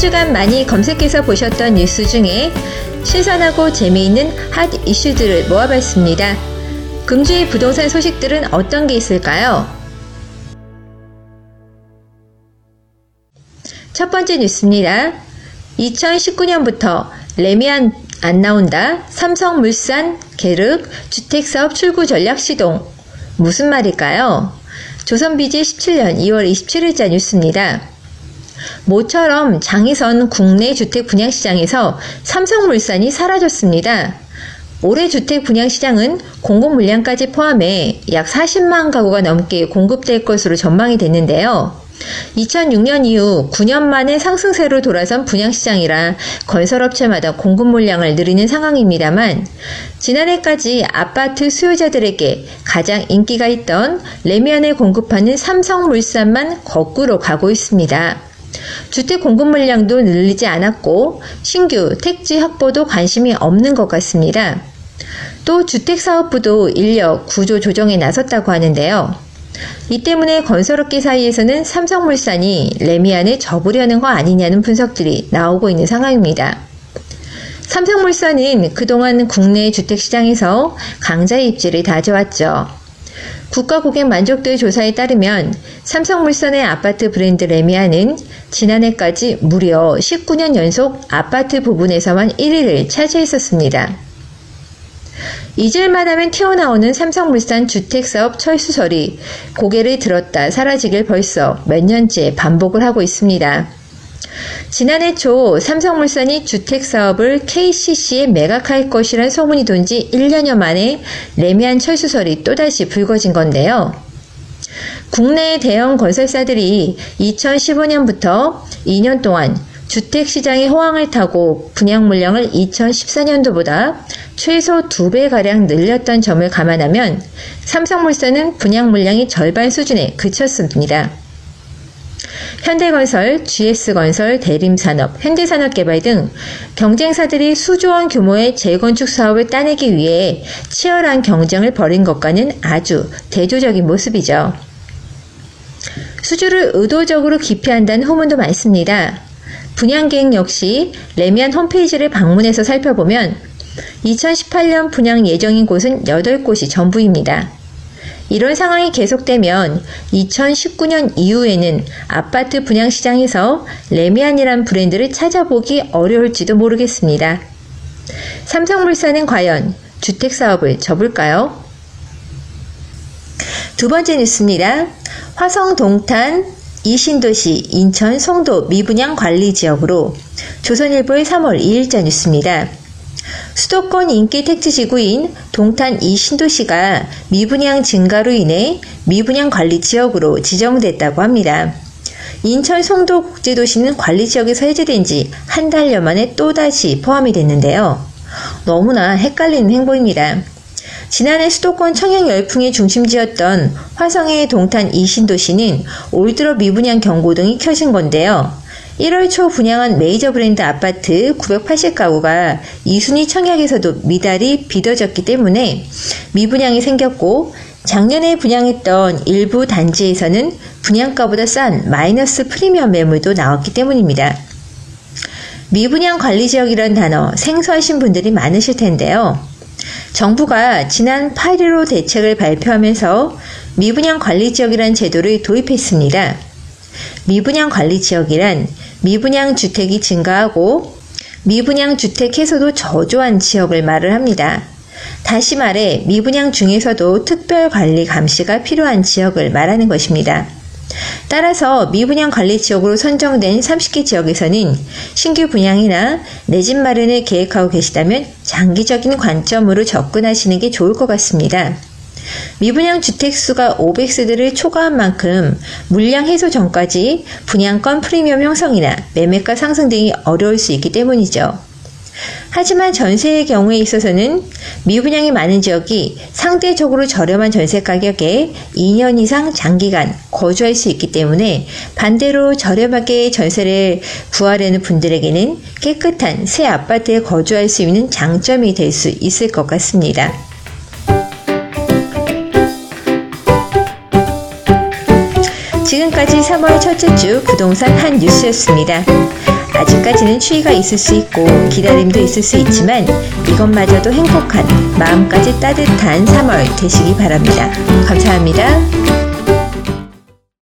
주간 많이 검색해서 보셨던 뉴스 중에 신선하고 재미있는 핫 이슈들을 모아봤습니다. 금주의 부동산 소식들은 어떤 게 있을까요? 첫 번째 뉴스입니다. 2019년부터 레미안 안 나온다. 삼성물산 계륵 주택사업 출구 전략 시동. 무슨 말일까요? 조선비지 17년 2월 27일자 뉴스입니다. 모처럼 장희선 국내 주택 분양시장에서 삼성물산이 사라졌습니다. 올해 주택 분양시장은 공급 물량까지 포함해 약 40만 가구가 넘게 공급될 것으로 전망이 됐는데요. 2006년 이후 9년 만에 상승세로 돌아선 분양시장이라 건설업체마다 공급 물량을 늘리는 상황입니다만 지난해까지 아파트 수요자들에게 가장 인기가 있던 레미안을 공급하는 삼성물산만 거꾸로 가고 있습니다. 주택 공급 물량도 늘리지 않았고 신규 택지 확보도 관심이 없는 것 같습니다. 또 주택사업부도 인력 구조 조정에 나섰다고 하는데요. 이 때문에 건설업계 사이에서는 삼성물산이 레미안을 접으려는 거 아니냐는 분석들이 나오고 있는 상황입니다. 삼성물산은 그동안 국내 주택시장에서 강자의 입지를 다져왔죠. 국가고객 만족도의 조사에 따르면 삼성물산의 아파트 브랜드 레미안은 지난해까지 무려 19년 연속 아파트 부분에서만 1위를 차지했었습니다. 잊을만 하면 튀어나오는 삼성물산 주택사업 철수설이 고개를 들었다 사라지길 벌써 몇 년째 반복을 하고 있습니다. 지난해 초 삼성물산이 주택 사업을 KCC에 매각할 것이란 소문이 돈 지 1년여 만에 레미안 철수설이 또다시 불거진 건데요. 국내 대형 건설사들이 2015년부터 2년 동안 주택 시장의 호황을 타고 분양 물량을 2014년도보다 최소 2배가량 늘렸던 점을 감안하면 삼성물산은 분양 물량이 절반 수준에 그쳤습니다. 현대건설, GS건설, 대림산업, 현대산업개발 등 경쟁사들이 수조원 규모의 재건축 사업을 따내기 위해 치열한 경쟁을 벌인 것과는 아주 대조적인 모습이죠. 수주를 의도적으로 기피한다는 후문도 많습니다. 분양계획 역시 레미안 홈페이지를 방문해서 살펴보면 2018년 분양 예정인 곳은 8곳이 전부입니다. 이런 상황이 계속되면 2019년 이후에는 아파트 분양 시장에서 레미안이란 브랜드를 찾아보기 어려울지도 모르겠습니다. 삼성물산은 과연 주택 사업을 접을까요? 두 번째 뉴스입니다. 화성 동탄 이신도시 인천 송도 미분양 관리 지역으로 조선일보의 3월 2일자 뉴스입니다. 수도권 인기 택지지구인 동탄 이 신도시가 미분양 증가로 인해 미분양 관리 지역으로 지정됐다고 합니다. 인천 송도 국제도시는 관리 지역에서 해제된 지 한 달여 만에 또다시 포함이 됐는데요. 너무나 헷갈리는 행보입니다. 지난해 수도권 청약 열풍의 중심지였던 화성의 동탄 이 신도시는 올 들어 미분양 경고 등이 켜진 건데요. 1월 초 분양한 메이저 브랜드 아파트 980가구가 2순위 청약에서도 미달이 비어졌기 때문에 미분양이 생겼고 작년에 분양했던 일부 단지에서는 분양가보다 싼 마이너스 프리미엄 매물도 나왔기 때문입니다. 미분양 관리 지역이란 단어 생소하신 분들이 많으실 텐데요. 정부가 지난 8일로 대책을 발표하면서 미분양 관리 지역이란 제도를 도입했습니다. 미분양 관리 지역이란 미분양 주택이 증가하고 미분양 주택 해소도 저조한 지역을 말을 합니다. 다시 말해 미분양 중에서도 특별 관리 감시가 필요한 지역을 말하는 것입니다. 따라서 미분양 관리 지역으로 선정된 30개 지역에서는 신규 분양이나 내 집 마련을 계획하고 계시다면 장기적인 관점으로 접근하시는 게 좋을 것 같습니다. 미분양 주택수가 500세대를 초과한 만큼 물량 해소 전까지 분양권 프리미엄 형성이나 매매가 상승 등이 어려울 수 있기 때문이죠. 하지만 전세의 경우에 있어서는 미분양이 많은 지역이 상대적으로 저렴한 전세 가격에 2년 이상 장기간 거주할 수 있기 때문에 반대로 저렴하게 전세를 구하려는 분들에게는 깨끗한 새 아파트에 거주할 수 있는 장점이 될 수 있을 것 같습니다. 지금까지 3월 첫째 주 부동산 한 뉴스였습니다. 아직까지는 추위가 있을 수 있고 기다림도 있을 수 있지만 이것마저도 행복한 마음까지 따뜻한 3월 되시기 바랍니다. 감사합니다.